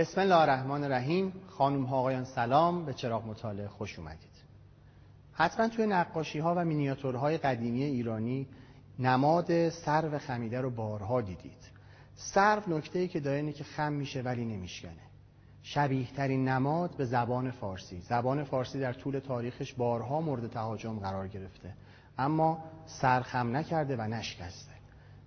بسم الله الرحمن الرحیم. خانم ها آقایان سلام. به چراغ مطالعه خوش اومدید. حتما توی نقاشی ها و مینیاتورهای قدیمی ایرانی نماد سرو خمیده رو بارها دیدید. سرو نکته ای که داره اینه که خم میشه ولی نمیشکنه. شبیه ترین نماد به زبان فارسی. زبان فارسی در طول تاریخش بارها مورد تهاجم قرار گرفته. اما سرخم نکرده و نشکسته.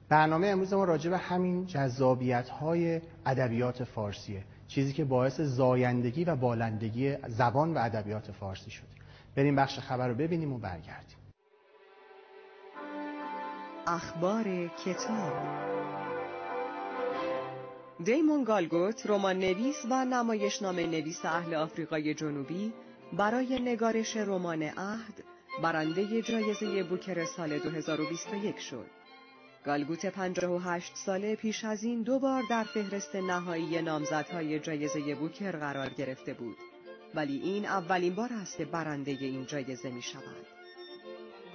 برنامه امروز ما راجع به همین جذابیت های ادبیات فارسیه. چیزی که باعث زایندگی و بالندگی زبان و ادبیات فارسی شده بریم بخش خبر رو ببینیم و برگردیم. اخبار کتاب. دیمون گالگوت رمان نویس و نمایشنامه نویس اهل آفریقای جنوبی برای نگارش رمان عهد برنده جایزه بوکر سال 2021 شد. گالگوت 58 ساله پیش از این دو بار در فهرست نهایی نامزدهای جایزه بوکر قرار گرفته بود ولی این اولین بار است که برنده این جایزه می شود.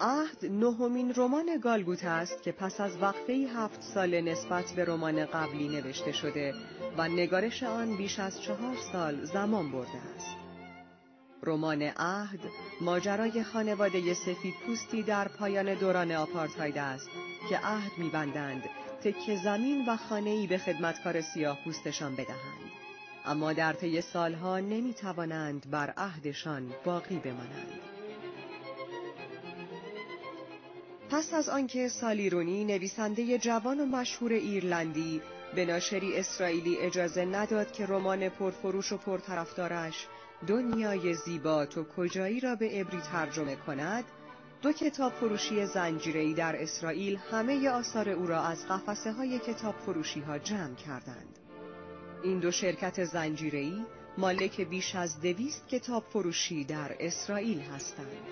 عهد نهمین رمان گالگوت است که پس از وقفه هفت ساله نسبت به رمان قبلی نوشته شده و نگارش آن بیش از چهار سال زمان برده است. رمان عهد ماجرای خانواده سفید پوستی در پایان دوران آپارتاید است که عهد میبندند تکه زمین و خانه‌ای به خدمتکار سیاه پوستشان بدهند. اما در طی سالها نمی‌توانند بر عهدشان باقی بمانند. پس از آنکه سالیرونی نویسنده جوان و مشهور ایرلندی به ناشری اسرائیلی اجازه نداد که رمان پرفروش و پرطرفدارش دنیای زیبا تو کجایی را به عبری ترجمه کند دو کتاب فروشی زنجیری در اسرائیل همه آثار او را از قفسه های کتاب فروشی ها جمع کردند. این دو شرکت زنجیری مالک بیش از دویست کتاب فروشی در اسرائیل هستند.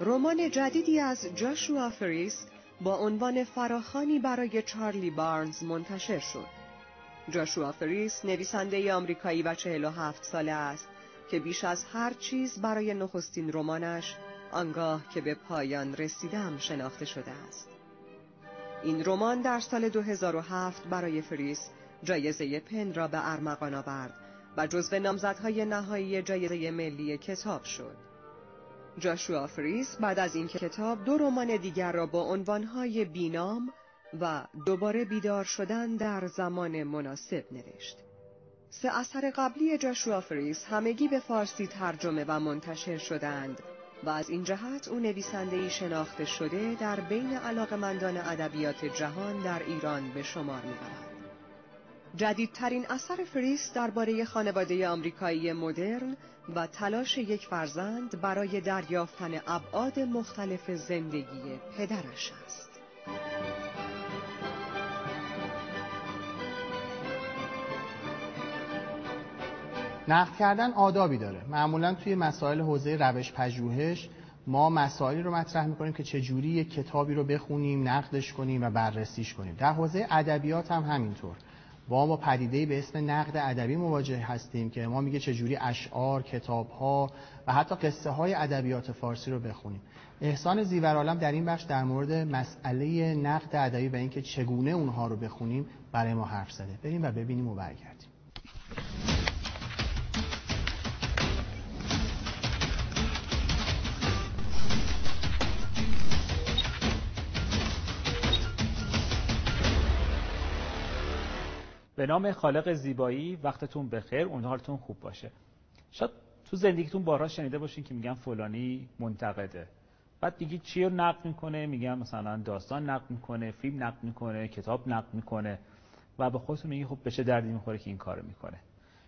رمان جدیدی از جاشوا فریس با عنوان فراخانی برای چارلی بارنز منتشر شد. جاشوا فریس نویسنده آمریکایی و 47 ساله است. که بیش از هر چیز برای نخستین رمانش آنگاه که به پایان رسیدم شناخته شده است. این رمان در سال 2007 برای فریس جایزه پن را به ارمغان آورد و جزو نامزدهای نهایی جایزه ملی کتاب شد. جاشوا فریس بعد از این کتاب دو رمان دیگر را با عنوانهای بینام و دوباره بیدار شدن در زمان مناسب نوشت. سه اثر قبلی جاشوا فریس همگی به فارسی ترجمه و منتشر شدند و از این جهت او نویسنده‌ای شناخته شده در بین علاقمندان ادبیات جهان در ایران به شمار می‌رود. جدیدترین اثر فریس درباره خانواده آمریکایی مدرن و تلاش یک فرزند برای دریافتن ابعاد مختلف زندگی پدرش است. نقد کردن آدابی داره معمولا توی مسائل حوزه روش پژوهش ما مسائلی رو مطرح می‌کنیم که چجوری یک کتابی رو بخونیم نقدش کنیم و بررسیش کنیم در حوزه ادبیات هم همینطور با ما پدیده به اسم نقد ادبی مواجه هستیم که ما میگه چجوری اشعار، کتابها و حتی قصه های ادبیات فارسی رو بخونیم. احسان زیورالم در این بخش در مورد مسئله نقد ادبی و اینکه چگونه اونها رو بخونیم برای ما حرف زده. بریم و ببینیم و برگردیم. به نام خالق زیبایی وقتتون بخیر اون حالتون خوب باشه. شاید تو زندگیتون بارها شنیده باشین که میگن فلانی منتقده. بعد دیگه چی رو نقد می‌کنه؟ میگن مثلا داستان نقد می‌کنه فیلم نقد می‌کنه کتاب نقد می‌کنه و به خودتون میگی خب به چه دردی می‌خوره که این کارو می‌کنه.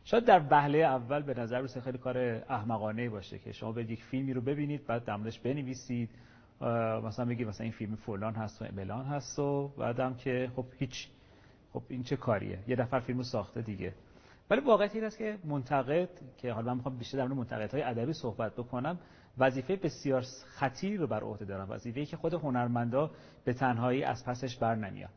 شاید در وهله اول به نظر برسه خیلی کار احمقانه باشه که شما به یک فیلمی رو ببینید بعد دمدش بنویسید. مثلا بگید مثلا این فیلم فلان هست و بلان هست و بعدم که خب هیچ خب این چه کاریه؟ یه نفر فیلمو ساخته دیگه. ولی واقعیت این است که منتقد که حالا من می‌خوام بیشتر در مورد منتقدهای ادبی صحبت بکنم وظیفه بسیار خطیر رو بر عهده دارن وظیفه‌ای که خود هنرمندا به تنهایی از پسش بر نمیاد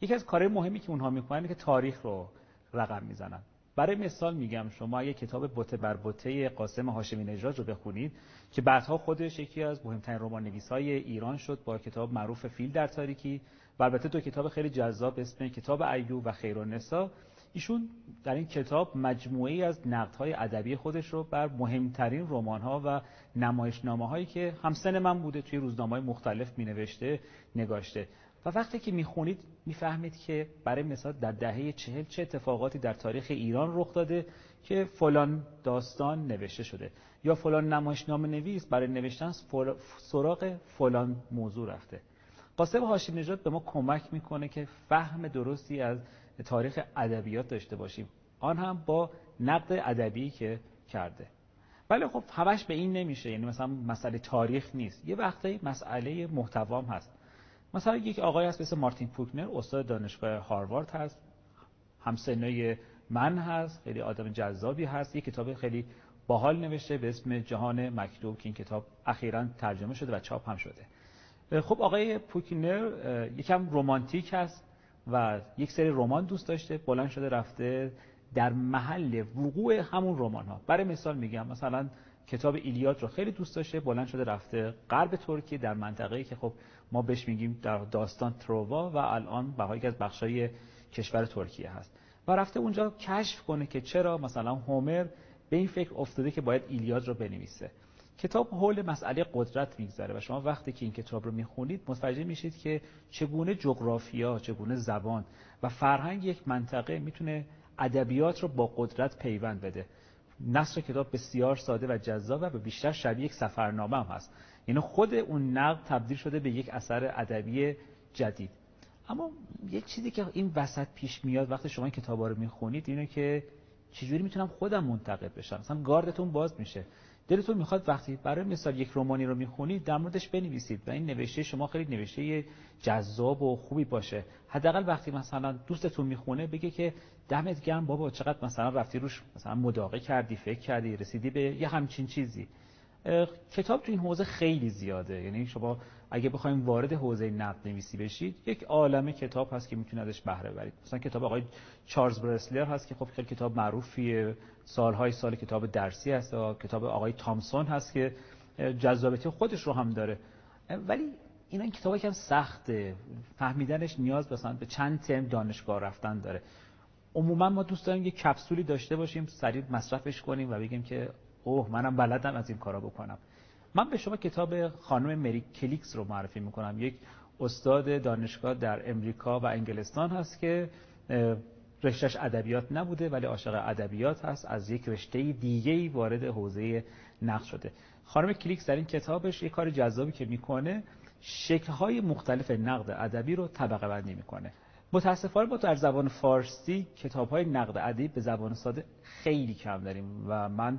یکی از کارهای مهمی که اونها می‌کنن که تاریخ رو رقم می‌زنن. برای مثال میگم شما اگه کتاب بوته بر بوته قاسم هاشمی نژاد رو بخونید که بعدها خودش یکی از مهمترین رمان نویسای ایران شد با کتاب معروف فیل در تاریکی. و البته دو کتاب خیلی جذاب اسم کتاب ایوب و خیرالنسا ایشون در این کتاب مجموعی از نقدهای ادبی خودش رو بر مهمترین رمان‌ها و نمایشنامه هایی که همسن من بوده توی روزنامه های مختلف می نوشته نگاشته. و وقتی که می‌خونید می‌فهمید که برای مثال در دهه چهل چه اتفاقاتی در تاریخ ایران رخ داده که فلان داستان نوشته شده. یا فلان نمایشنامه نویس برای نوشتن سراغ فلان موضوع رفته. قاسم هاشمی نژاد به ما کمک می‌کنه که فهم درستی از تاریخ ادبیات داشته باشیم. آن هم با نقد ادبی که کرده. ولی خب همش به این نمیشه. یعنی مثلا مسئله تاریخ نیست. یه وقتی مسئله محتوام هست. مثلا یک آقای هست مثل مارتین پوکنر استاد دانشگاه هاروارد هست. همسنای من هست. خیلی آدم جذابی هست. یک کتاب خیلی باحال نوشته به اسم جهان مکتوب که این کتاب اخیرا ترجمه شده و چاپ هم شده. خب آقای پوکنر یکم رومانتیک هست و یک سری رمان دوست داشته بلند شده رفته در محل وقوع همون رمان ها برای مثال میگم مثلا کتاب ایلیاد رو خیلی دوست داشته بلند شده رفته غرب ترکیه در منطقه‌ای که خب ما بهش میگیم در داستان تروا و الان بهایی از بخشای کشور ترکیه هست. و رفته اونجا کشف کنه که چرا مثلا هومر به این فکر افتاده که باید ایلیاد رو بنویسه. کتاب حول مسئله قدرت میگذره و شما وقتی که این کتاب رو می‌خونید متوجه میشید که چگونه جغرافیا، چگونه زبان و فرهنگ یک منطقه می‌تونه ادبیات رو با قدرت پیوند بده. نصر کتاب بسیار ساده و جذاب و به بیشتر شبیه یک سفرنامه هم هست. یعنی خود اون نقد تبدیل شده به یک اثر ادبی جدید. اما یک چیزی که این وسط پیش میاد وقتی شما این کتابا رو می‌خونید اینه که چجوری می‌تونم خودم منتقد بشم؟ مثلا گاردتون باز میشه. دلتون می‌خواد وقتی برای مثال یک رومانی رو می‌خونید در موردش بنویسید و این نوشته شما خیلی نوشته جذاب و خوبی باشه. حداقل وقتی مثلا دوستتون می‌خونه بگه که دمت گرم بابا چقدر مثلا رفتی روش مثلا مداقه کردی فکر کردی رسیدی به یه همچین چیزی. کتاب تو این حوزه خیلی زیاده. یعنی شما اگه بخوایم وارد حوزه نقد نویسی بشید یک عالمه کتاب هست که می‌تونید ازش بهره برید مثلا کتاب آقای چارلز برسلر هست که خب خیلی کتاب معروفیه. سالهای سال کتاب درسی هست. و کتاب آقای تامسون هست که جذابیت خودش رو هم داره. ولی اینا این کتاب کم سخته. فهمیدنش نیاز مثلا به چند ترم دانشگاه رفتن داره. عموما ما دوست داریم یه کپسولی داشته باشیم سریع مصرفش کنیم و بگیم که اوه منم بلدم از این کارا بکنم. من به شما کتاب خانم مری کلیکس رو معرفی می‌کنم. یک استاد دانشگاه در امریکا و انگلستان هست که رشتهش ادبیات نبوده ولی عاشق ادبیات هست. از یک رشته دیگه وارد حوزه نقد شده. خانم کلیکس در این کتابش یک کار جذابی که می‌کنه شکل‌های مختلف نقد ادبی رو طبقه بندی می‌کنه. متاسفانه با در زبان فارسی کتاب‌های نقد ادبی به زبان ساده خیلی کم داریم و من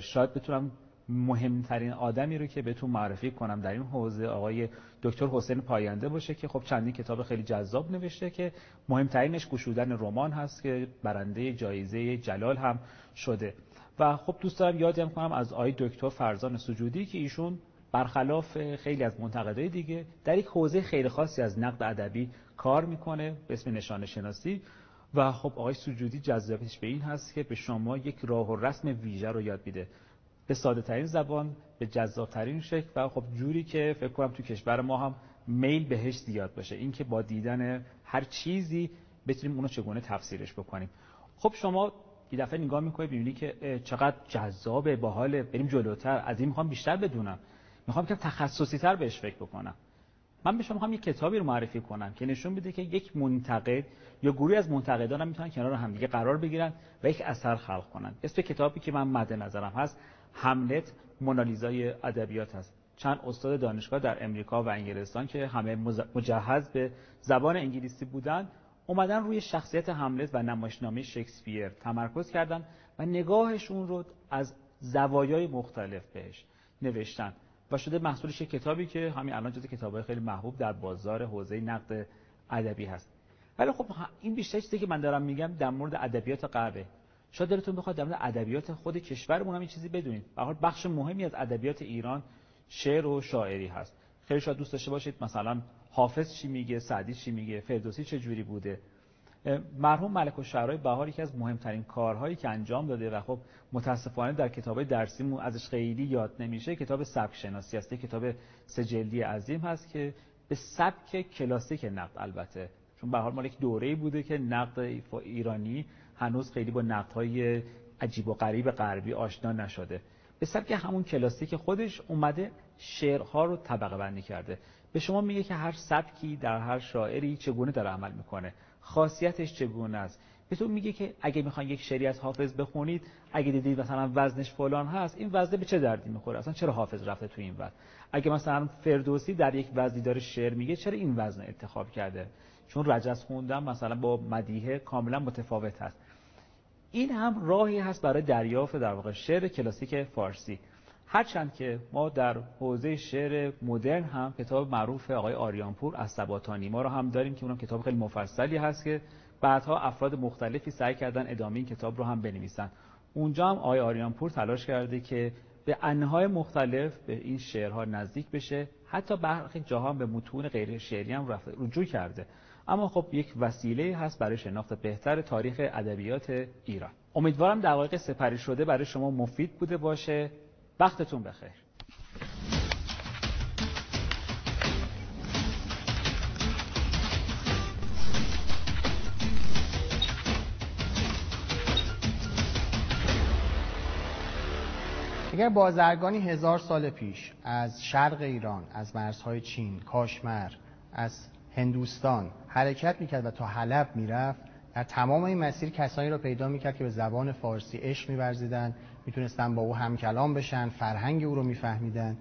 شاید بتونم مهمترین آدمی رو که بهتون معرفی کنم در این حوزه آقای دکتر حسین پاینده باشه که خب چندین کتاب خیلی جذاب نوشته که مهمترینش گشودن رمان هست که برنده جایزه جلال هم شده. و خب دوست دارم یادم کنم از آقای دکتر فرزان سجودی که ایشون برخلاف خیلی از منتقدای دیگه در یک حوزه خیلی خاصی از نقد ادبی کار می‌کنه به اسم نشان شناسی و خب آقای سجودی جذابیتش به این هست که به شما یک راه و رسم ویژه رو یاد میده. به ساده ترین زبان به جذاب ترین شکل و خب جوری که فکر کنم تو کشور ما هم میل بهش زیاد باشه. اینکه با دیدن هر چیزی بتونیم اونو چگونه تفسیرش بکنیم. خب شما یه دفعه نگاه می‌کنید ببینید که چقدر جذابه باحاله بریم جلوتر. از این می‌خوام بیشتر بدونم. می‌خوام که تخصصی تر بهش فکر بکنم. من به شما می‌خوام یک کتابی رو معرفی کنم که نشون میده که یک منتقد یا گروهی از منتقدان هم می‌تونن کنار هم دیگه قرار بگیرن و یک اثر خلق کنن. اسم کتابی که من مد نظرم هست هملت مونالیزای ادبیات هست. چند استاد دانشگاه در امریکا و انگلستان که همه مجهز به زبان انگلیسی بودن اومدن روی شخصیت هملت و نمایشنامه شکسپیر تمرکز کردن و نگاهشون رو از زوایای مختلف بهش نوشتن. و شده محصولش کتابی که همین الان جز کتابهای خیلی محبوب در بازار حوزه نقد ادبی هست. ولی خب این بیشتر چیزی که من دارم میگم در مورد ادبیات غربه شاید دلتون بخواد در مورد ادبیات خود کشورمون هم این چیزی بدونید. به حال بخش مهمی از ادبیات ایران شعر و شاعری هست. خیلی شاید دوست داشته باشید مثلا حافظ چی میگه سعدی چی میگه فردوسی چه جوری بوده؟ مرحوم ملک و شعرهای بهار یکی از مهمترین کارهایی که انجام داده و خب متاسفانه در کتاب درسیمون ازش خیلی یاد نمیشه کتاب سبک شناسی است کتاب سجلی عظیم هست که به سبک کلاسیک نقد البته. چون به حال مال یک دوره‌ای بوده که نقد ایرانی هنوز خیلی با نقدهای عجیب و غریب غربی آشنا نشده. به سبک همون کلاسیک خودش اومده شعرها رو طبقه بندی کرده. به شما میگه که هر سبکی در هر شاعری چگونه داره عمل می‌کنه. خاصیتش چگونه است؟ بهتون میگه که اگه می‌خواین یک شعری از حافظ بخونید اگه دیدید مثلا وزنش فلان هست این وزنه به چه دردی می‌خوره؟ اصلا چرا حافظ رفته تو این وزن؟ اگه مثلا فردوسی در یک وزنی داره شعر میگه چرا این وزن انتخاب کرده؟ چون رجز خوندن مثلا با مدیحه کاملا متفاوت هست. این هم راهی هست برای دریافت در واقع شعر کلاسیک فارسی. هرچند که ما در حوزه شعر مدرن هم کتاب معروف آقای آریانپور از سباتانی ما رو هم داریم که اونم کتاب خیلی مفصلی هست که بعدها افراد مختلفی سعی کردن ادامه این کتاب رو هم بنویسن. اونجا هم آقای آریانپور تلاش کرده که به انهای مختلف به این شعرها نزدیک بشه. حتی برخی جاها به متون غیر شعری هم رجوع کرده. اما خب یک وسیله هست برای شناخت بهتر تاریخ ادبیات ایران. امیدوارم دقایق سپری شده برای شما مفید بوده باشه. وقتتون بخیر. اگر بازرگانی هزار سال پیش از شرق ایران از مرزهای چین، کاشمر، از هندوستان حرکت می‌کرد و تا حلب می‌رفت در تمام این مسیر کسانی را پیدا می‌کرد که به زبان فارسی عشق میورزیدن می‌تونستن با او همکلام بشن فرهنگ او رو میفهمیدن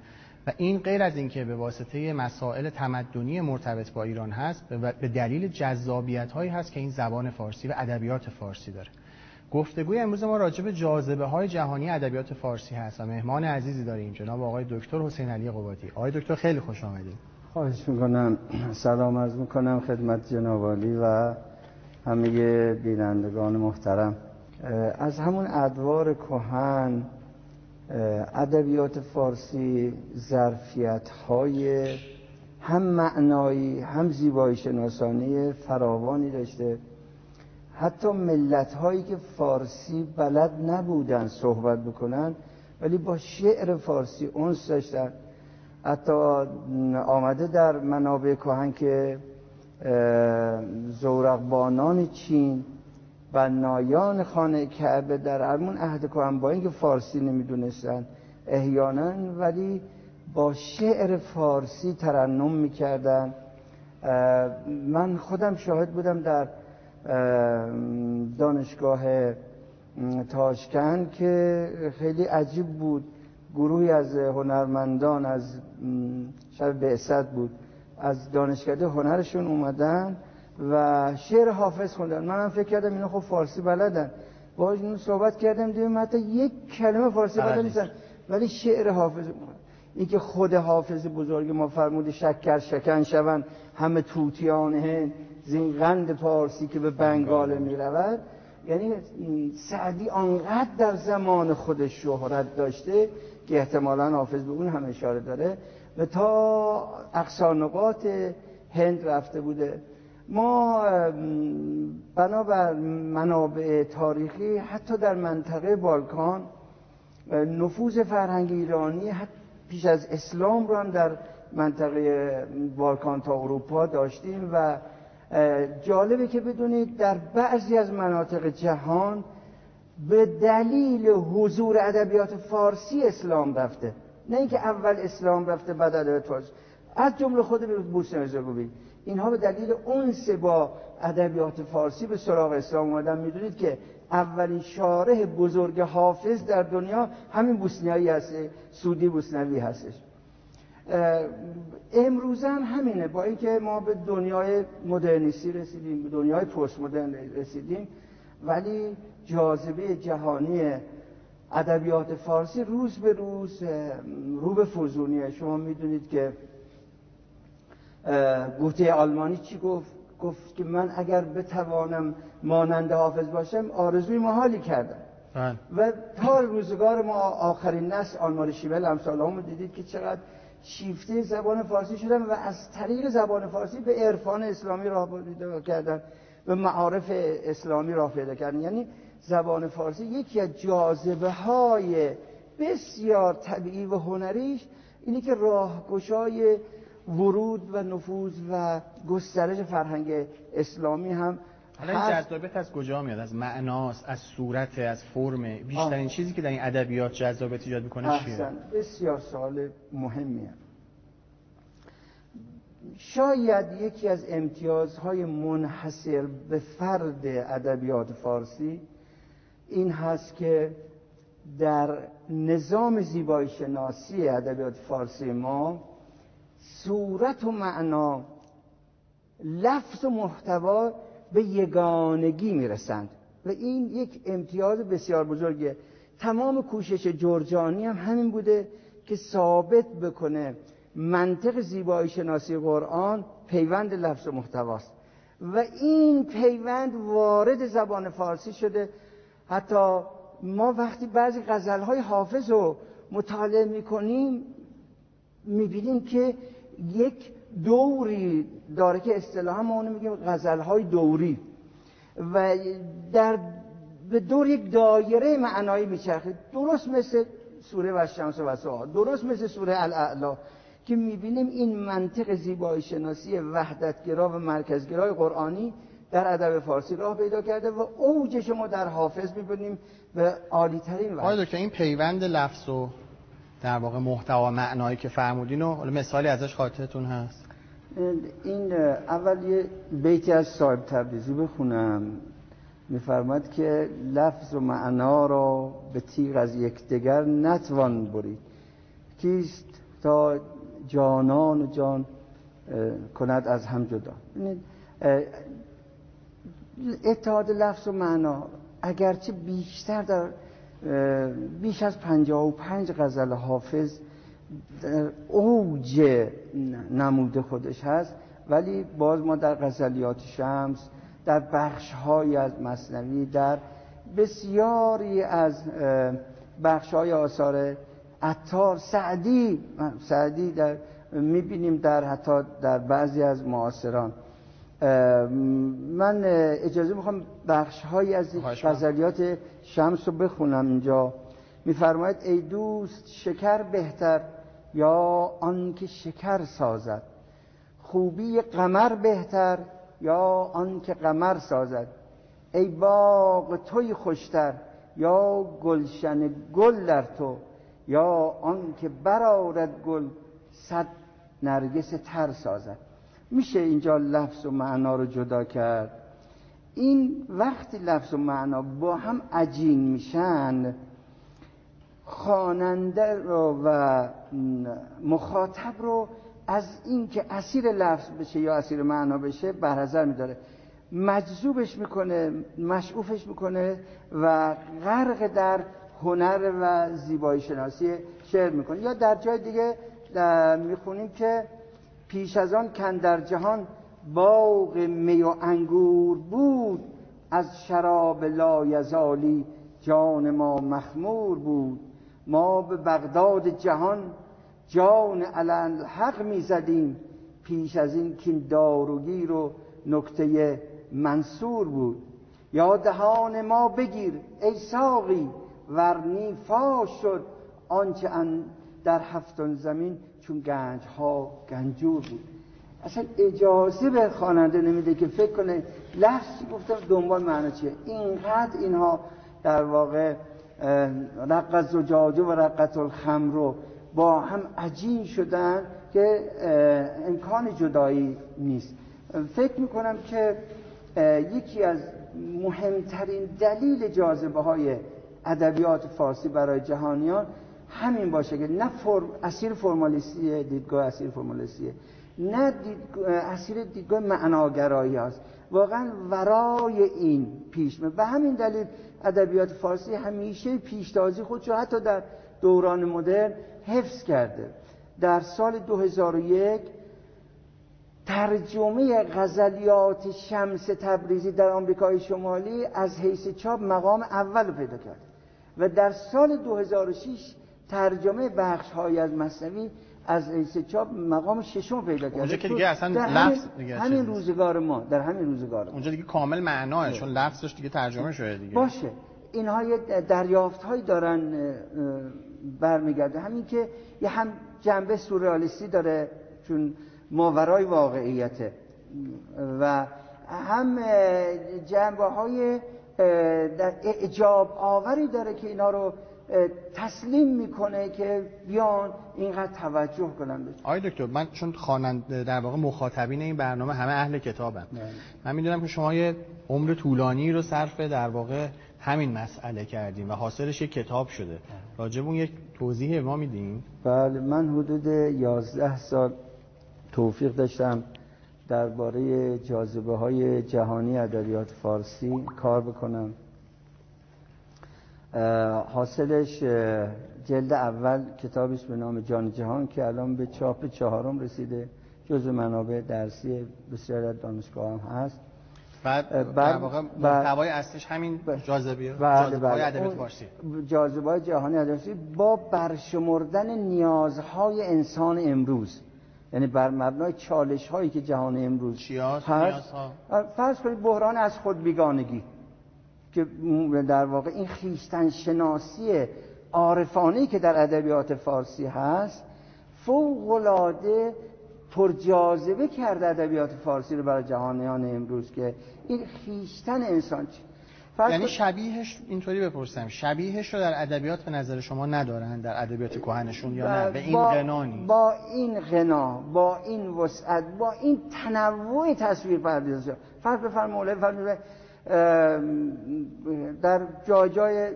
و این غیر از اینکه به واسطه مسائل تمدنی مرتبط با ایران هست به دلیل جذابیت هایی هست که این زبان فارسی و ادبیات فارسی داره. گفتگوی امروز ما راجع به جاذبه های جهانی ادبیات فارسی هست و مهمان عزیزی داریم جناب آقای دکتر حسین علی قبادی. آقای دکتر خیلی خوش آمدید. خواهش می‌کنم. سلام عرض می‌کنم خدمت جناب و همه بینندگان محترم. از همون ادوار کهن ادبیات فارسی ظرفیت های هم معنایی هم زیبایی شناسانی فراوانی داشته. حتی ملت هایی که فارسی بلد نبودن صحبت بکنن ولی با شعر فارسی اونس داشتن. حتی آمده در منابع کهن که زورقبانان چین و نایان خانه کعبه در همون عهد کهن با اینکه فارسی نمی‌دونستن. احیانا ولی با شعر فارسی ترنم می‌کردن. من خودم شاهد بودم در دانشگاه تاشکن که خیلی عجیب بود. گروهی از هنرمندان از شب بعثت بود. از دانشکده هنرشون اومدن. و شعر حافظ خوندن. منم فکر کردم اینا خب فارسی بلدن. با اینو صحبت کردم دیدم حتی یک کلمه فارسی بلد نیستن. ولی شعر حافظ این که خود حافظ بزرگ ما فرمود شکر شکن شون همه توتیان هند زین قند پارسی که به بنگال. می رود یعنی سعدی آنقدر در زمان خودش شهرت داشته که احتمالا حافظ به اون هم اشاره داره. و تا اقصانقات هند رفته بوده. ما بنابر منابع تاریخی حتی در منطقه بالکان نفوذ فرهنگ ایرانی پیش از اسلام رو هم در منطقه بالکان تا اروپا داشتیم و جالبه که بدونید در بعضی از مناطق جهان به دلیل حضور ادبیات فارسی اسلام رفته. نه اینکه اول اسلام رفته بعد ادبیات فارسی. از جمله خود بوسنی زگوبی اینها به دلیل اونس با ادبیات فارسی به سراغ اسلام اومدن. می‌دونید که اولین شارح بزرگ حافظ در دنیا همین بوسنیایی هست سودی بوسنوی هستش. امروزه هم همینه با اینکه ما به دنیای مدرنیستی رسیدیم به دنیای پست مدرن رسیدیم ولی جاذبه جهانی ادبیات فارسی روز به روز رو به فوزونیه شما می‌دونید که گوته آلمانی چی گفت؟ گفت که من اگر بتوانم مانند حافظ باشم آرزوی محالی کردم. بله. و تا روزگار ما آخرین نسل آلمان شیبل امثال همون دیدید که چقدر شیفته زبان فارسی شدن و از طریق زبان فارسی به عرفان اسلامی راه پیدا کردن و معارف اسلامی راه پیدا کردن. یعنی زبان فارسی یکی از جاذبه های بسیار طبیعی و هنریش اینه که راهگشای ورود و نفوذ و گسترش فرهنگ اسلامی هم حالا این جذابیت از کجا میاد؟ از معناست از صورت از فرم؟ بیشترین چیزی که در این ادبیات جذابیت ایجاد می‌کنه چیه؟ بسیار سوال مهمیه شاید یکی از امتیازهای منحصر به فرد ادبیات فارسی این هست که در نظام زیبایی شناسی ادبیات فارسی ما صورت و معنا لفظ و محتوا به یگانگی می‌رسند. و این یک امتیاز بسیار بزرگه تمام کوشش جرجانی هم همین بوده که ثابت بکنه منطق زیبایی شناسی قرآن پیوند لفظ و محتواست. و این پیوند وارد زبان فارسی شده. حتی ما وقتی بعضی غزلهای حافظ رو مطالعه می‌کنیم می‌بینیم که یک دوری داره که اصطلاحا ما اونو میگیم غزلهای دوری. و در به دور یک دایره معنایی میچرخه. درست مثل سوره و شمس و سوها درست مثل سوره الاعلا که می‌بینیم این منطق زیبایی شناسی وحدتگرا و مرکزگرای قرآنی در ادب فارسی راه پیدا کرده و اوجش ما در حافظ می‌بینیم به عالی ترین وقت که این پیوند لفظ و در واقع محتوا معنایی که فرمودین و مثالی ازش خاطرتون هست. این اول یه بیتی از صاحب تبریزی بخونم. میفرماد که لفظ و معنا را به تیغ از یکدیگر نتوان برید. کیست تا جانان و جان کند از هم جدا. اتحاد لفظ و معنا اگرچه بیشتر در بیش از پنجاه و پنج غزل حافظ در اوج نموده خودش هست ولی باز ما در غزلیات شمس در بخش های از مصنوی در بسیاری از بخش های آثار عطار سعدی سعدی در می‌بینیم در حتی در بعضی از معاصران. من اجازه می‌خوام بخش های از غزلیات شمس رو بخونم اینجا. میفرماید ای دوست شکر بهتر یا آنکه شکر سازد؟ خوبی قمر بهتر یا آنکه قمر سازد؟ ای باغ توی خوشتر یا گلشن گل در تو؟ یا آنکه برارد گل صد نرگس تر سازد؟ میشه اینجا لفظ و معنا رو جدا کرد؟ این وقتی لفظ و معنا با هم عجین میشن خواننده رو و مخاطب رو از اینکه اسیر لفظ بشه یا اسیر معنا بشه برحضر میداره. مجذوبش می‌کنه مشعوفش می‌کنه و غرق در هنر و زیبایی شناسی شعر می‌کنه. یا در جای دیگه می‌خونیم که پیش از آن کن در جهان باغ می و انگور بود از شراب لایزالی جان ما مخمور بود. ما به بغداد جهان جان علن حق می زدیم پیش از این کین داروگیر و نکته منصور بود. یا دهان ما بگیر ای ساقی ورنی فاش شد آنچه در هفتان زمین چون گنج ها گنجور بود. اصلا اجازه به خواننده نمیده که فکر کنه لفظی گفتم دنبال معنی چیه. اینقدر اینها در واقع رقت زجاجه و رقت الخمر رو با هم عجین شدن که امکان جدایی نیست. فکر می‌کنم که یکی از مهمترین دلیل جاذبه های ادبیات فارسی برای جهانیان همین باشه که نه فرم اسیر فرمالیستیه دیدگاه اسیر فرمالیستیه نه دید... اسیر دیدگاه معناگرایی هست. واقعا ورای این پیش به همین دلیل ادبیات فارسی همیشه پیشتازی خودشو حتی در دوران مدرن حفظ کرده. در سال 2001 ترجمه غزلیات شمس تبریزی در آمریکای شمالی از حیث چاپ مقام اول پیدا کرد. و در سال 2006 ترجمه بخش های از مصنوی از رئیس چاپ مقام ششم پیدا کرده. اونجا که دیگه اصلا در لفظ دیگه همین. روزگار ما در همین روزگار ما. اونجا دیگه کامل معناه چون لفظش دیگه ترجمه شده دیگه. باشه. اینها یه دریافت هایی دارن برمیگرده. همین که یه هم جنبه سورئالیستی داره چون ماورای واقعیته و هم جنبه های اعجاب آوری داره که اینا رو تسلیم می‌کنه که بیان اینقدر توجه کنن. آقای دکتر من چون خواننده در واقع مخاطبین این برنامه همه اهل کتابن. من می‌دونم که شما یه عمر طولانی رو صرف در واقع همین مسئله کردیم و حاصلش یک کتاب شده. راجب اون یک توضیح ما میدین؟ بله من حدود 11 سال توفیق داشتم درباره جاذبه های جهانی ادبیات فارسی کار بکنم. حاصلش جلد اول کتابی به نام جان جهان که الان به چاپ چهارم رسیده. جزو منابع درسی بسیار از دانشگاه هم هست. بعد در واقع محتوای اصلیش همین جاذبه بله جاذبه های بله ادبیات اون فارسی. جاذبه های جهانی ادبیات فارسی با برشمردن نیازهای انسان امروز. یعنی بر مبنای چالش هایی که جهان امروز هست. نیازها. فرض کنید بحران از خود بیگانگی که در واقع این خیشتن شناسی عارفانه که در ادبیات فارسی هست فوق العاده پرجاذبه کرده ادبیات فارسی رو برای جهانیان امروز که این خیشتن انسان چی؟ یعنی شبیهش اینطوری بپرسم. شبیهش رو در ادبیات به نظر شما ندارن در ادبیات کهنشون یا نه؟ به این با- غنا با این غنا با این وسعت با این تنوع تصویر پردازی فرض بفرم مولوی فرموده در جای جای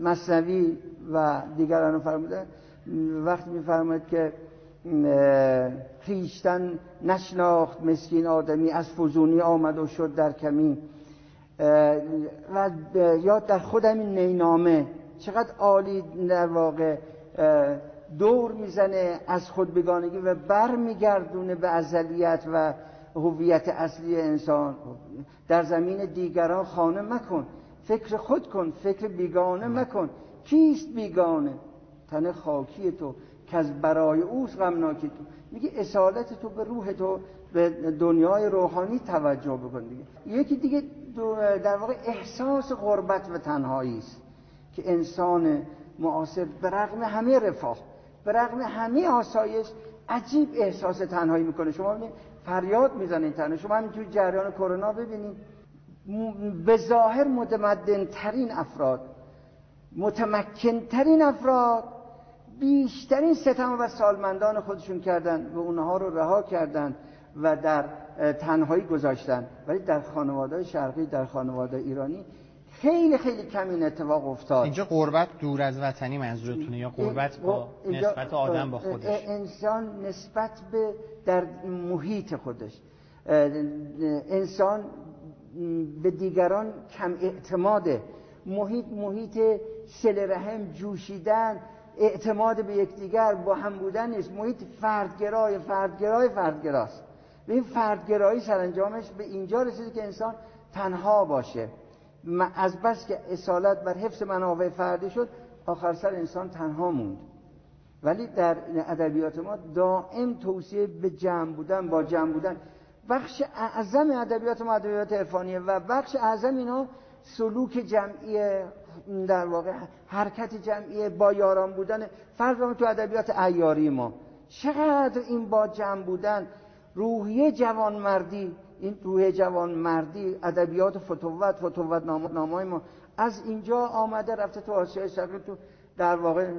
مصنوی و دیگران فرموده وقتی میفرماید که اه، خویشتن نشناخت مسکین آدمی از فزونی آمد و شد در کمی و یا در خود همین نینامه چقدر عالی در واقع دور می‌زنه از خود بگانگی و بر میگردونه به ازلیت و هویت اصلی انسان. در زمین دیگران خانه مکن. فکر خود کن فکر بیگانه مکن. کیست بیگانه؟ تن خاکی تو که از برای اوست غمناکی تو. میگه اصالت تو به روح تو به دنیای روحانی توجه بکن دیگه. یکی دیگه در واقع احساس غربت و تنهایی است که انسان معاصر به رغم همه رفاه به رغم همه آسایش عجیب احساس تنهایی می‌کنه. شما ببینید فریاد می‌زنید تنها. شما توی جریان کرونا ببینید به ظاهر متمدن ترین افراد متمکن ترین افراد بیشترین ستم و سالمندان خودشون کردن و اونها رو رها کردن و در تنهایی گذاشتن. ولی در خانواده شرقی در خانواده ایرانی خیلی خیلی کم این اتفاق افتاد. اینجا قربت دور از وطنی منظورتونه یا قربت با نسبت آدم با خودش؟ انسان نسبت به در محیط خودش. انسان به دیگران کم اعتماده. محیط محیط سل رحم جوشیدن اعتماد به یکدیگر با هم بودن نیست محیط فردگرای فردگرای فردگراست. به این فردگرایی سرانجامش به اینجا رسیده که انسان تنها باشه. از بس که اصالت بر حفظ منافع فردی شد آخر سر انسان تنها موند. ولی در ادبیات ما دائم توصیه به جمع بودن با جمع بودن. بخش اعظم ادبیات ما ادبیات عرفانیه و بخش اعظم اینا سلوک جمعی در واقع حرکت جمعی با یاران بودن فرض تو ادبیات عیاری ما. چقدر این با جمع بودن روحیه جوانمردی این روحیه جوانمردی ادبیات فتوت فتوت نامای ما. از اینجا آمده رفته تو آسیای شرقی تو در واقع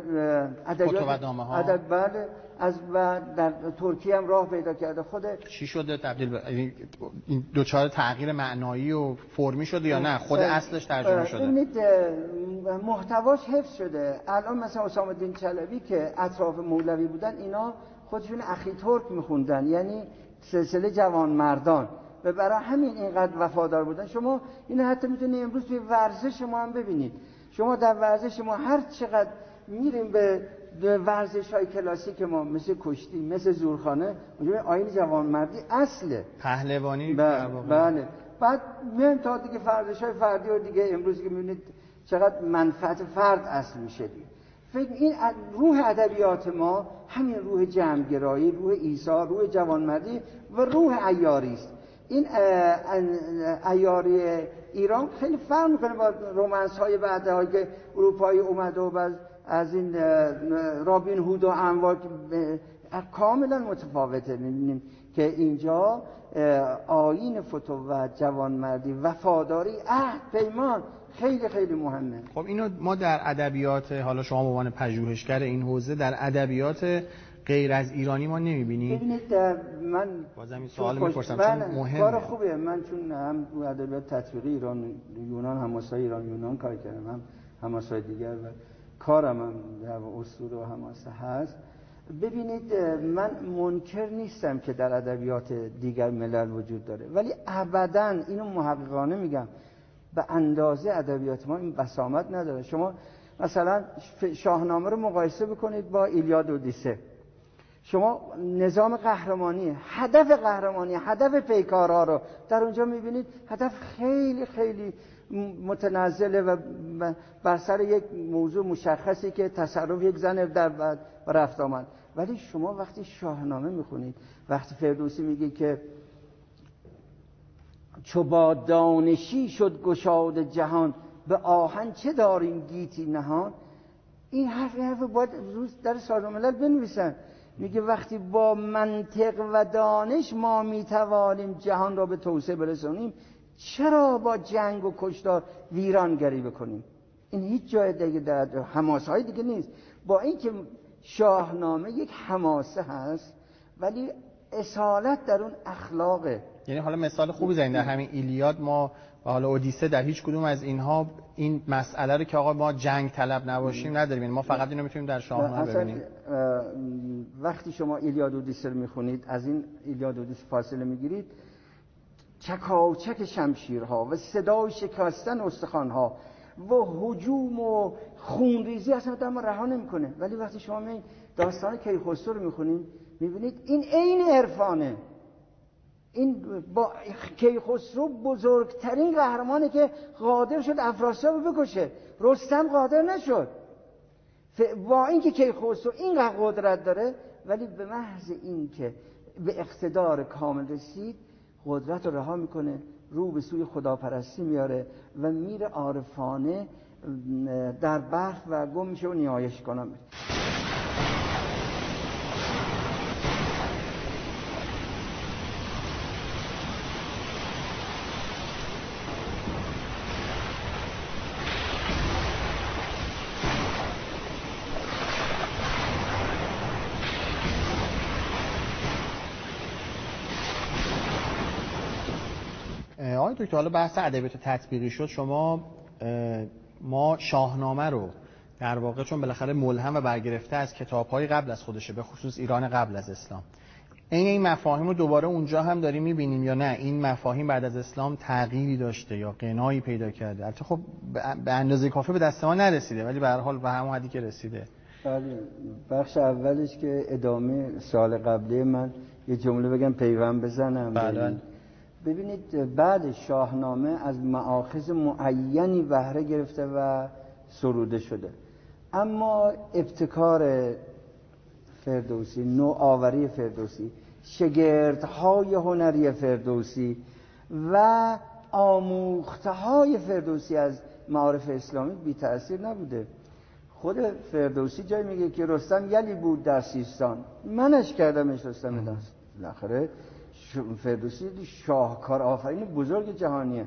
ادبیات. ادب بله. از و در ترکیه هم راه پیدا کرده. خود چی شده تبدیل به یعنی این دوچار تغییر معنایی و فرمی شده یا نه؟ خود اصلش ترجمه شده. ببینید محتواش حفظ شده. الان مثلا اسامه الدین چلبی که اطراف مولوی بودن اینا خودشون اخی ترک میخوندن. یعنی سلسله جوان مردان و برای همین اینقدر وفادار بودن. شما اینو حتی می‌تونید امروز توی ورزش ما هم ببینید. شما در ورزش ما هر چقدر میریم به ورزش های کلاسیک ما مثل کشتی مثل زورخانه اونجا آین جوانمردی اصله. پهلوانی بله. بله. بعد میایم تا دیگه ورزش های فردی و دیگه امروز که می‌بینید چقدر منفعت فرد اصل میشه فکر این روح ادبیات ما همین روح جمعگرایی روح ایثار روح جوانمردی و روح ایاری است. این ایاری ایران خیلی فرق می‌کنه با رومنس های بعد که اروپایی اومده و از این رابین هود و انواع کاملا متفاوته. می‌بینیم که اینجا آین فتو و جوانمردی وفاداری عهد پیمان خیلی خیلی مهمه. خب اینو ما در ادبیات حالا شما به عنوان پژوهشگر این حوزه در ادبیات غیر از ایرانی ما نمی‌بینید ببینید من بازم این سوال می‌پرسم چون مهمه. کار خوبه من چون هم ادبیات تطبیقی ایران یونان هماسای ایران یونان کار کردم هم هماسای دیگر و کارم هم در اصول و هماسه هست. ببینید من منکر نیستم که در ادبیات دیگر ملل وجود داره ولی ابدا اینو محققانه میگم. به اندازه ادبیات ما این بسامت نداره. شما مثلا شاهنامه رو مقایسه بکنید با ایلیاد و دیسه شما نظام قهرمانی هدف قهرمانی هدف پیکارها رو در اونجا می‌بینید. هدف خیلی خیلی متنزله و بر سر یک موضوع مشخصی که تصرف یک زن در رفت آمد. ولی شما وقتی شاهنامه می‌خونید وقتی فردوسی میگه که چو با دانشی شد گشاد جهان به آهن چه داریم گیتی نهان؟ این حرف حرف باید روز در سازمان ملل بنویسن. میگه وقتی با منطق و دانش ما می‌توانیم جهان را به توسعه برسونیم چرا با جنگ و کشتار ویرانگری بکنیم؟ این هیچ جای دیگه در حماسه های دیگه نیست. با اینکه شاهنامه یک حماسه هست ولی اصالت در اون اخلاقه. یعنی حالا مثال خوبی زنید در همین ایلیاد ما و حالا اودیسه در هیچ کدوم از اینها این مسئله رو که آقا ما جنگ طلب نباشیم نداریم. ما فقط اینو می‌تونیم در شاهنامه ببینیم. وقتی شما ایلیاد و اودیسه رو می‌خونید از این ایلیاد و فاصله می‌گیرید چکاچک شمشیرها و صدای شکستن استخوانها و حجوم و خونریزی اصلا در ما رها نمی‌کنه. ولی وقتی شما می داستان کیخسرو رو می‌خونید می‌بینید این عین عرفانه. این با کیخسرو بزرگترین قهرمانه که قادر شد افراسیاب رو بکشه. رستم قادر نشد. با اینکه کیخسرو این قدرت داره ولی به محض اینکه به اقتدار کامل رسید قدرت رو رها می‌کنه رو به سوی خداپرستی میاره و میره عارفانه در برخ و گم میشه و نیایش کنم دکتر حالا بحث ادبیات تطبیقی شد شما ما شاهنامه رو در واقع چون بالاخره ملهم و برگرفته از کتاب‌های قبل از خودشه به خصوص ایران قبل از اسلام. این این مفاهیم رو دوباره اونجا هم داریم می‌بینیم یا نه؟ این مفاهیم بعد از اسلام تغییری داشته یا قنایی پیدا کرده؟ البته خب به اندازه کافی به دست ما نرسیده ولی به هر حال به همون حدی که رسیده. بله بخش اولش که ادامه سال قبلی من یه جمله بگم پیوند بزنم. بله. ببینید بعد شاهنامه از معاخذ معینی بهره گرفته و سروده شده. اما ابتکار فردوسی نوآوری فردوسی شگردهای هنری فردوسی و آموخته فردوسی از معارف اسلامی بی تأثیر نبوده. خود فردوسی جای میگه که رستم یلی بود در سیستان. منش کردمش رستم دست. بالاخره فردوسی شاهکار آفرین بزرگ جهانیه.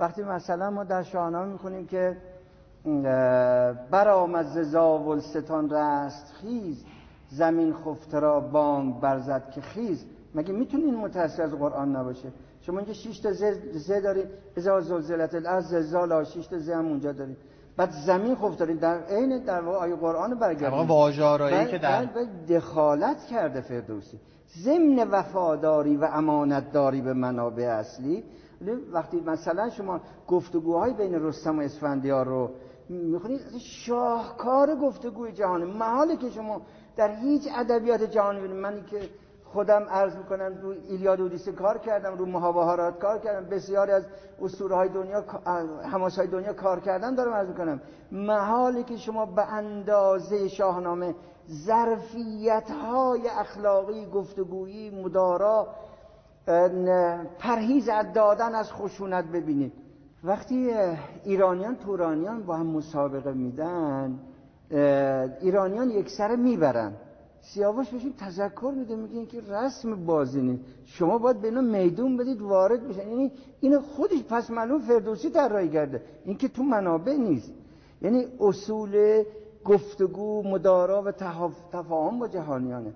وقتی مثلا ما در شاهنامه می‌خونیم که برآمد ز ستان رست خیز زمین خفته را بانگ برزد که خیز. مگه می‌تونی این متأثر از قرآن نباشه؟ شما اینجا 6 تا ز دارید ازا زلزلت الارض زلزال 6 تا ز هم اونجا دارید بعد زمین خفته دارید در عین در واقع آیه قرآن برگردید واژارایی که در دخالت کرده فردوسی. ضمن وفاداری و امانتداری به منابع اصلی. وقتی مثلا شما گفتگوهای بین رستم و اسفندیار رو می‌خونید شاهکار گفتگوی جهانی. محاله که شما در هیچ ادبیات جهانی بینید منی که خودم عرض می‌کنم رو ایلیاد اودیسه کار کردم رو محاورات کار کردم. بسیاری از اسطوره های دنیا حماس های دنیا کار کردم دارم عرض می‌کنم. محالی که شما به اندازه شاهنامه ظرفیت های اخلاقی گفتگویی مدارا پرهیز از دادن از خشونت ببینید. وقتی ایرانیان تورانیان با هم مسابقه میدن ایرانیان یک سر می‌برن. سیاوش بهشون تذکر میده میگه که رسم بازی نیست. شما باید به اینا میدون بدید وارد بشن. یعنی این خودش پس معلوم فردوسی طراحی کرده. این که تو منابع نیست. یعنی اصول گفتگو مدارا و تفاهم با جهانیانه.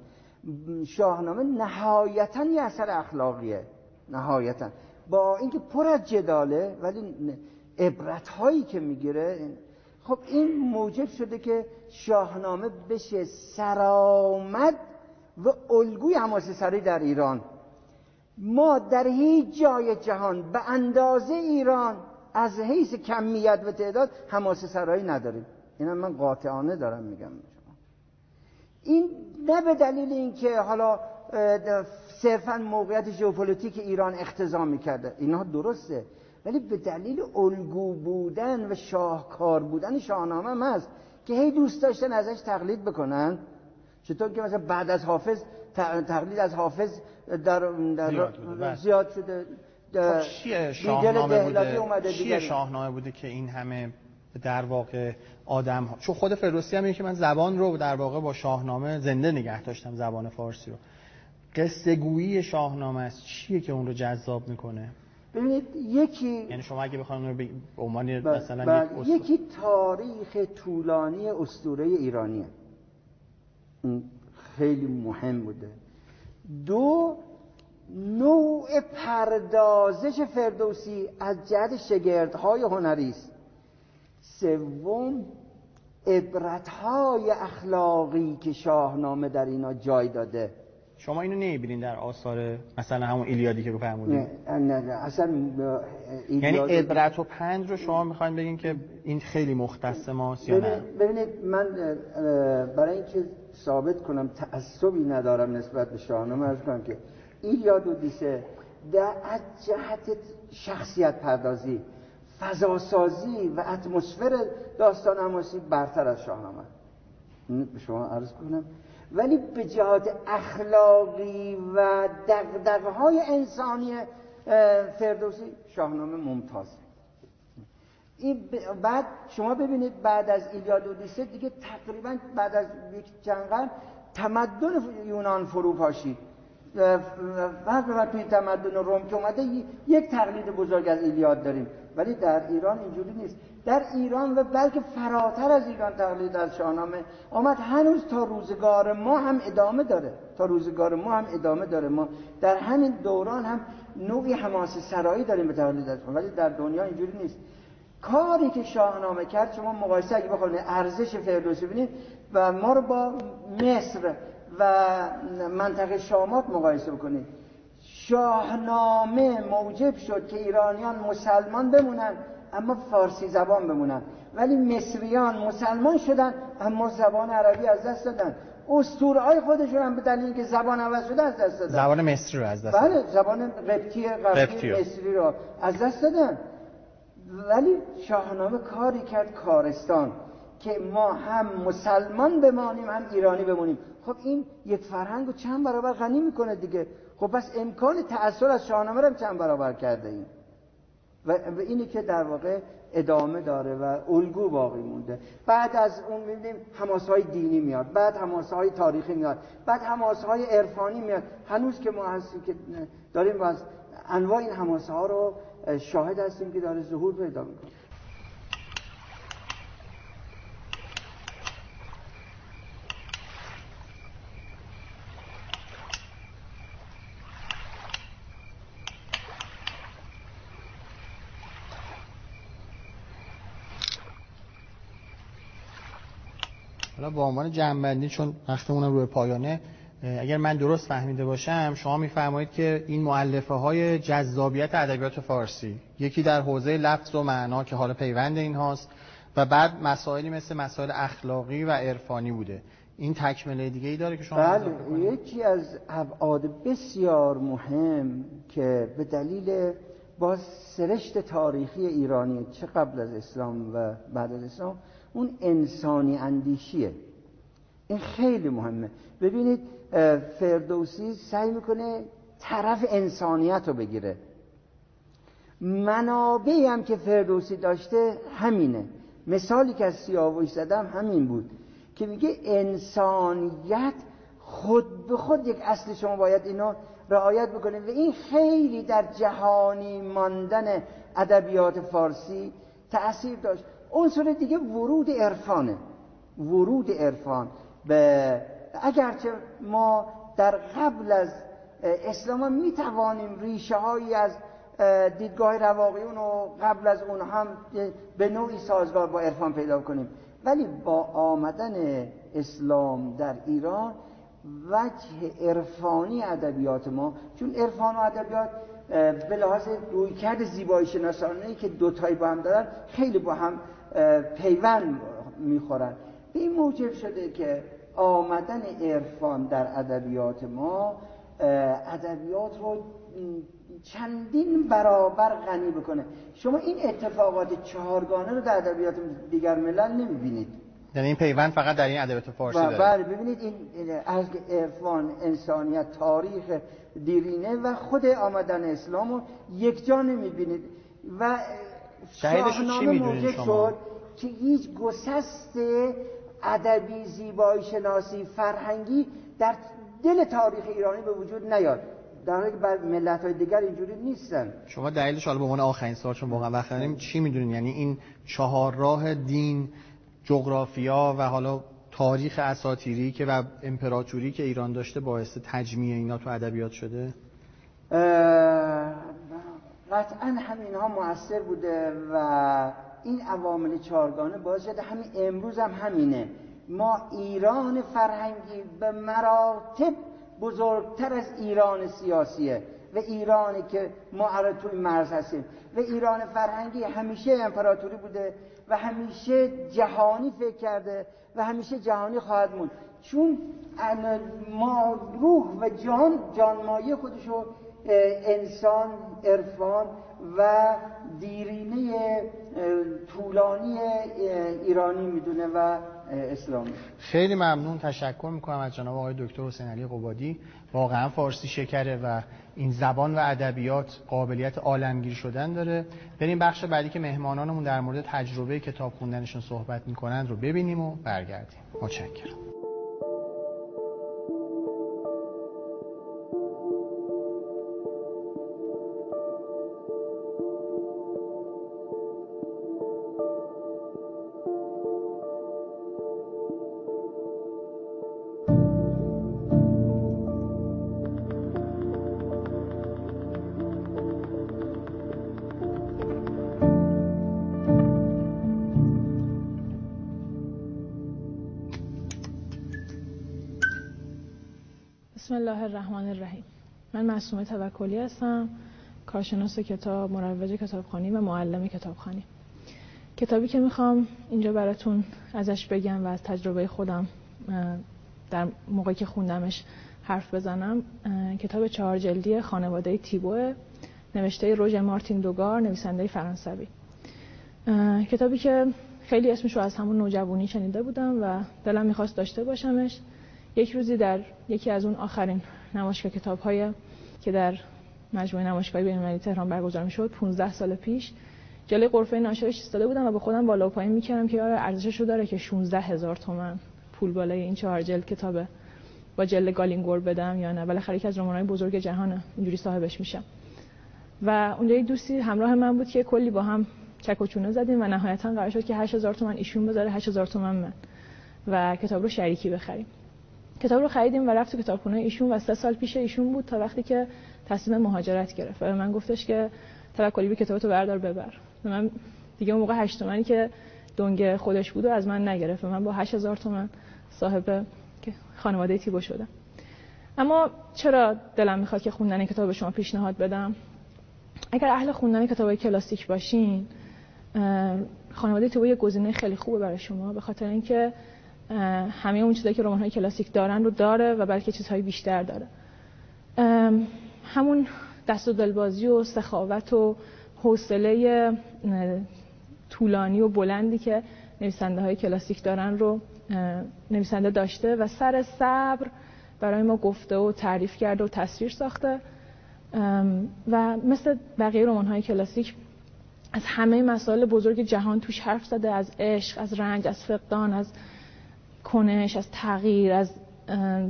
شاهنامه نهایتا یه اثر اخلاقیه. نهایتا. با اینکه پر از جداله ولی عبرت هایی که می‌گیره خب این موجب شده که شاهنامه بشه سرآمد و الگوی حماسه سری در ایران. ما در هیچ جای جهان به اندازه ایران از حیث کمیت و تعداد حماسه سرایی نداریم. اینا من قاطعانه دارم میگم این نه به دلیل اینکه حالا صرفا موقعیت ژئوپلیتیک ایران اختزام می‌کرده. اینها درسته. ولی به دلیل الگو بودن و شاهکار بودن شاهنامه هم هست که هی دوست داشتن ازش تقلید بکنن. چطور که مثلا بعد از حافظ تقلید از حافظ در, در زیاد شده. خب چیه شاهنامه بوده؟ چیه شاهنامه بوده که این همه در واقع آدم ها؟ چون خود فردوسی هم که من زبان رو در واقع با شاهنامه زنده نگه داشتم زبان فارسی رو. قصه گویی شاهنامه است. چیه که اون رو جذاب می‌کنه؟ ببینید یکی یعنی شما اگه بخواید رو به عنوان بله، مثلا بله. یک یکی تاریخ طولانی اسطوره ایرانیه. خیلی مهم بوده. دو نوع پردازش فردوسی از جهت شگردهای هنری است. سوم عبرتهای اخلاقی که شاهنامه در اینا جای داده. شما اینو نمی‌بینین در آثار مثلا همون ایلیادی که فرمودین نه نه اصلا یعنی عبرت و پند رو شما می‌خواین بگین که این خیلی مختص ماست یا نه؟ ببینید من برای اینکه ثابت کنم تعصبی ندارم نسبت به شاهنامه ارز کنم که ایلیاد و دیسه در از جهت شخصیت پردازی فضاسازی و اتمسفر داستان حماسی برتر از شاهنامه. شما عرض کنم ولی به جهات اخلاقی و دقدقه های انسانی فردوسی شاهنامه ممتاز این بعد شما ببینید بعد از ایلیاد و دیسه دیگه تقریبا بعد از یک چند تمدن یونان فرو پاشید. بعد توی تمدن روم که اومده یک تقلید بزرگ از ایلیاد داریم. ولی در ایران اینجوری نیست. در ایران و بلکه فراتر از ایران تقلید از شاهنامه آمد هنوز تا روزگار ما هم ادامه داره. تا روزگار ما هم ادامه داره. ما در همین دوران هم نوعی حماس سرایی داریم به تقلید از ولی در دنیا اینجوری نیست. کاری که شاهنامه کرد شما مقایسه اگه بخواید ارزش فردوسی ببینید و ما رو با مصر و منطقه شامات مقایسه بکنید. شاهنامه موجب شد که ایرانیان مسلمان بمونن. اما فارسی زبان بمونن. ولی مصریان مسلمان شدن اما زبان عربی از دست دادن. اسطوره های خودشون هم به دلیل که زبان عوض شده از دست دادن. زبان مصری رو از دست بله زبان قبطی قبطی مصری رو از دست دادن. ولی شاهنامه کاری کرد کارستان که ما هم مسلمان بمانیم هم ایرانی بمونیم. خب این یک فرهنگ رو چند برابر غنی می‌کنه دیگه. خب پس امکان تأثیر از شاهنامه رو چند برابر کرده این و اینی که در واقع ادامه داره و الگو باقی مونده. بعد از اون می‌بینیم حماس های دینی میاد بعد حماس های تاریخی میاد بعد حماس های عرفانی میاد. هنوز که ما هستیم که داریم باز انواع این حماس ها رو شاهد هستیم که داره ظهور پیدا می‌کنه. با عنوان جنبندی چون وقتمون روی پایانه اگر من درست فهمیده باشم شما میفرمایید که این معلفه های جذابیت ادبیات فارسی یکی در حوزه لفظ و معنا که حالا پیوند این هاست و بعد مسائلی مثل مسائل اخلاقی و عرفانی بوده. این تکمله دیگه ای داره که شما بله یکی از ابعاد بسیار مهم که به دلیل با سرشت تاریخی ایرانی چه قبل از اسلام و بعد از اسلام اون انسانی اندیشیه. این خیلی مهمه. ببینید فردوسی سعی می‌کنه طرف انسانیت رو بگیره. منابعی هم که فردوسی داشته همینه. مثالی که از سیاوش زدم همین بود که میگه انسانیت خود به خود یک اصل شما باید اینو رعایت بکنید. و این خیلی در جهانی ماندن ادبیات فارسی تأثیر داشت. عنصر دیگه ورود عرفانه. ورود عرفان. به اگرچه ما در قبل از اسلام می توانیم ریشه هایی از دیدگاه رواقیون و قبل از اون هم به نوعی سازگار با عرفان پیدا کنیم. ولی با آمدن اسلام در ایران وجه عرفانی ادبیات ما چون عرفان و ادبیات به لحاظ رویکرد زیبایی شناسانه که دوتایی با هم دارن خیلی با هم پیوند می‌خورن به این موجب شده که آمدن عرفان در ادبیات ما ادبیات رو چندین برابر غنی بکنه. شما این اتفاقات چهارگانه رو در ادبیات دیگر ملل نمی‌بینید. یعنی این پیوند فقط در این ادبیات فارسی داره؟ بله ببینید این از عرفان انسانیت تاریخ دیرینه و خود آمدن اسلام رو یک جا نمی‌بینید. و شاهنامه موجب شد که هیچ گسست ادبی زیبایی شناسی فرهنگی در دل تاریخ ایرانی به وجود نیاد. در حالی که بر ملت های دیگر اینجوری نیستن. شما دلیلش حالا به عنوان آخرین سوال چون واقعا وقت داریم چی می‌دونین؟ یعنی این چهار راه دین جغرافیا و حالا تاریخ اساطیری که و امپراتوری که ایران داشته باعث تجمیع اینا تو ادبیات شده؟ قطعا همین ها مؤثر بوده و این عوامل چهارگانه باعث شده همین امروز هم همینه. ما ایران فرهنگی به مراتب بزرگتر از ایران سیاسیه و ایرانی که ما توی مرز هستیم و ایران فرهنگی همیشه امپراتوری بوده و همیشه جهانی فکر کرده و همیشه جهانی خواهد موند. چون ما روح و جان جانمایه خودشو انسان عرفان و دیرینه طولانی ایرانی می‌دونه و اسلامی. خیلی ممنون. تشکر می‌کنم از جناب آقای دکتر حسین علی قبادی. واقعا فارسی شکره و این زبان و ادبیات قابلیت عالمگیر شدن داره. بریم بخش بعدی که مهمانانمون در مورد تجربه کتاب خوندنشون صحبت می‌کنند رو ببینیم و برگردیم. متشکرم. الله الرحمن الرحیم. من معصومه توکلی هستم کارشناس کتاب مروج کتابخانی و معلم کتابخانی. کتابی که می‌خوام اینجا براتون ازش بگم و از تجربه خودم در موقعی که خوندمش حرف بزنم کتاب چهار جلدی خانواده تیبو نوشته روژ مارتین دوگار نویسنده فرانسوی. کتابی که خیلی اسمش رو از همون نوجوانی شنیده بودم و دلم می‌خواست داشته باشمش. یک روزی در یکی از اون آخرین نمایشگاه کتاب های که در مجموعه نمایشگاهی بین‌المللی تهران برگزار می‌شد 15 سال پیش. جلوی قرفه ناشرش ایستاده بودم و به خودم بالا و پایین می‌کردم که آره ارزشش رو داره که 16 هزار تومن پول بالای این چهار جلد کتابه با جلد گالینگور بدم یا نه. بالاخره یکی از رمان‌های بزرگ جهانه اینجوری صاحبش میشم. و اونجا یک دوستی همراه من بود که کلی با هم چک و چونه زدیم و نهایتا قرار شد که 8000 تومن ایشون بذاره 8000 تومن من و کتاب رو شریکی بخریم. کتاب رو خریدیم و رفت تو کتابخونه ایشون و سه سال پیش ایشون بود تا وقتی که تصمیم مهاجرت گرفت و من گفتش که توکلی به کتابتو بردار ببر. من دیگه اون موقع 8 تومانی که دنگ خودش بود و از من نگرفت من با 8000 تومن صاحب خانواده تیبو شدم. اما چرا دلم می‌خواد که خوندن کتاب به شما پیشنهاد بدم؟ اگر اهل خوندن کتابای کلاسیک باشین خانواده تیبو یه گزینه خیلی خوبه برای شما به خاطر اینکه همه اون چیزایی که رمان های کلاسیک دارن رو داره و بلکه چیزهای بیشتر داره. همون دست و دلبازی و سخاوت و حوصله طولانی و بلندی که نویسنده های کلاسیک دارن رو نویسنده داشته و سر صبر برای ما گفته و تعریف کرده و تصویر ساخته. و مثل بقیه رمان های کلاسیک از همه مسائل بزرگ جهان توش حرف زده از عشق از رنج از فقدان از کنش از تغییر از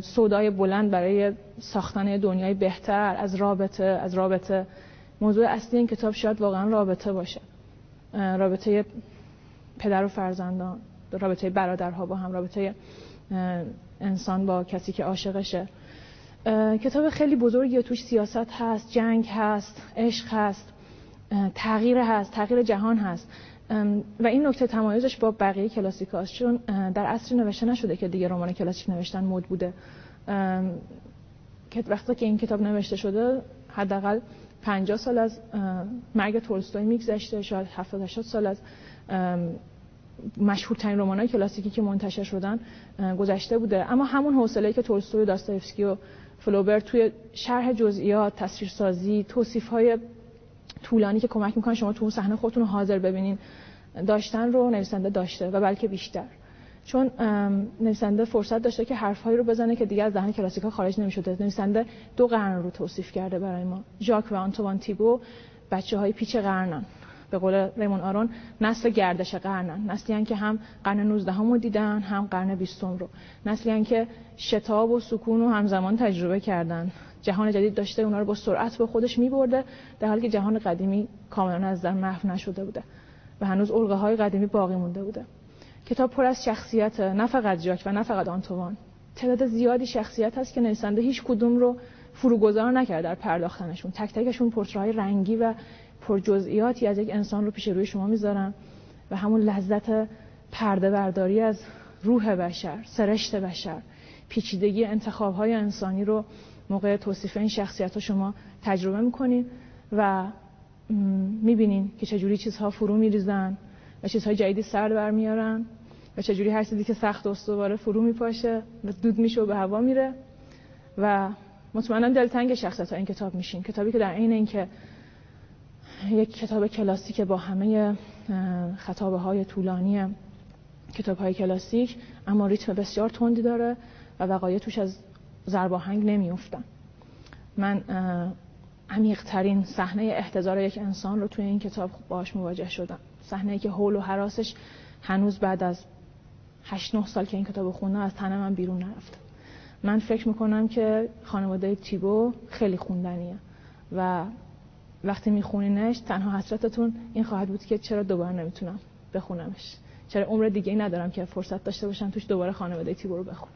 صدای بلند برای ساختن دنیای بهتر از رابطه از رابطه. موضوع اصلی این کتاب شاید واقعا رابطه باشه. رابطه پدر و فرزندان رابطه برادرها با هم رابطه انسان با کسی که عاشقشه. کتاب خیلی بزرگی توش سیاست هست جنگ هست عشق هست تغییر هست تغییر جهان هست. و این نکته تمایزش با بقیه کلاسیکاست چون در عصری نوشته نشده که دیگه رمان کلاسیک نوشتن مد بوده. که وقتی که این کتاب نوشته شده حداقل 50 سال از مرگ تولستوی میگذشته شاید 70 80 سال از مشهورترین رمان‌های کلاسیکی که منتشر شدن گذشته بوده. اما همون حوصله که تولستوی و داستایفسکی و فلوبر توی شرح جزئیات تصویرسازی توصیف‌های طولانی که کمک می‌کنن شما تو اون صحنه خودتون رو حاضر ببینین. داشتن رو نویسنده داشته و بلکه بیشتر. چون نویسنده فرصت داشته که حرفهایی رو بزنه که دیگه از ذهن کلاسیکا خارج نمی‌شده نویسنده دو قرن رو توصیف کرده برای ما. ژاک و آنتوان تیبو بچه های پیچ قرنن. به قول ریمون آرون نسل گردش قرنن. نسلی که هم قرن 19 رو دیدن هم قرن 20 رو. نسلی که شتاب و سکون رو همزمان تجربه کردن. جهان جدید داشته اونا رو با سرعت به خودش میبرده در حالی که جهان قدیمی کاملا از در محو نشده بوده و هنوز علقه های قدیمی باقی مونده بوده. کتاب پر از شخصیت نه فقط جاک و نه فقط آنتوان تعداد زیادی شخصیت هست که نویسنده هیچ کدوم رو فروگذار نکرده در پرداختنشون. تک تکشون پورترهای رنگی و پر جزئیاتی از یک انسان رو پیش روی شما می‌ذارن و همون لذت پرده برداری از روح بشر سرشت بشر پیچیدگی انتخاب های انسانی رو موقع توصیف این شخصیت ها شما تجربه می‌کنین و می‌بینین که چجوری چیزها فرو میریزن و چیزهای جدیدی سر برمیارن و چجوری هر چیزی که سخت و استواره فرو میپاشه و دود میشه و به هوا میره. و مطمئنا دلتنگ شخصیت ها این کتاب میشین. کتابی که در عین اینکه یک کتاب کلاسیک با همه خطابه های طولانی کتاب های کلاسیک اما ریتم بسیار تندی داره و وقایع توش از زرباهنگ نمیافتن من عمیقترین صحنه احتضار یک انسان رو توی این کتاب باش مواجه شدم. صحنه که حول و حراسش هنوز بعد از 8 9 سال که این کتاب خونه از تن من بیرون نرفته من فکر می‌کنم که خانواده تیبو خیلی خوندنیه و وقتی میخونینش تنها حسرتتون این خواهد بود که چرا دوباره نمی‌تونم بخونمش. چرا عمر دیگه ای ندارم که فرصت داشته باشم توش دوباره خانواده تیبو رو بخونم.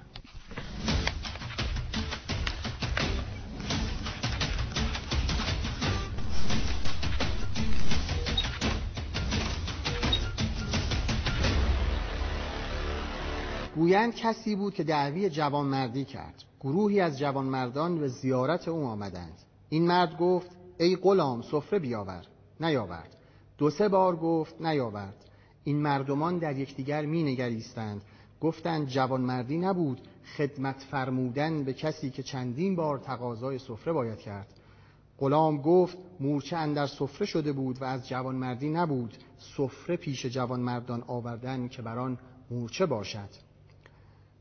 گویند کسی بود که دعوی جوانمردی کرد. گروهی از جوانمردان به زیارت او آمدند. این مرد گفت ای غلام سفره بیاور. نیاورد. دو سه بار گفت نیاورد. این مردمان در یکدیگر می نگریستند گفتند جوانمردی نبود. خدمت فرمودن به کسی که چندین بار تقاضای سفره باید کرد. غلام گفت مورچه اندر سفره شده بود و از جوانمردی نبود. سفره پیش جوانمردان آوردن که بران مورچه باشد.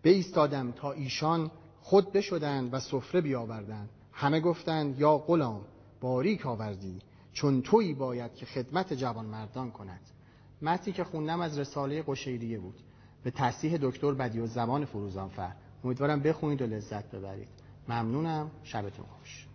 ایستادم تا ایشان خود بشدند و سفره بیاوردند. همه گفتند یا غلام باریک آوردی چون تویی باید که خدمت جوانمردان کند. متنی که خوندم از رساله قشیریه بود. به تصحیح دکتر بدی و زمان فروزانفر. امیدوارم بخونید و لذت ببرید. ممنونم. شبتون خوش.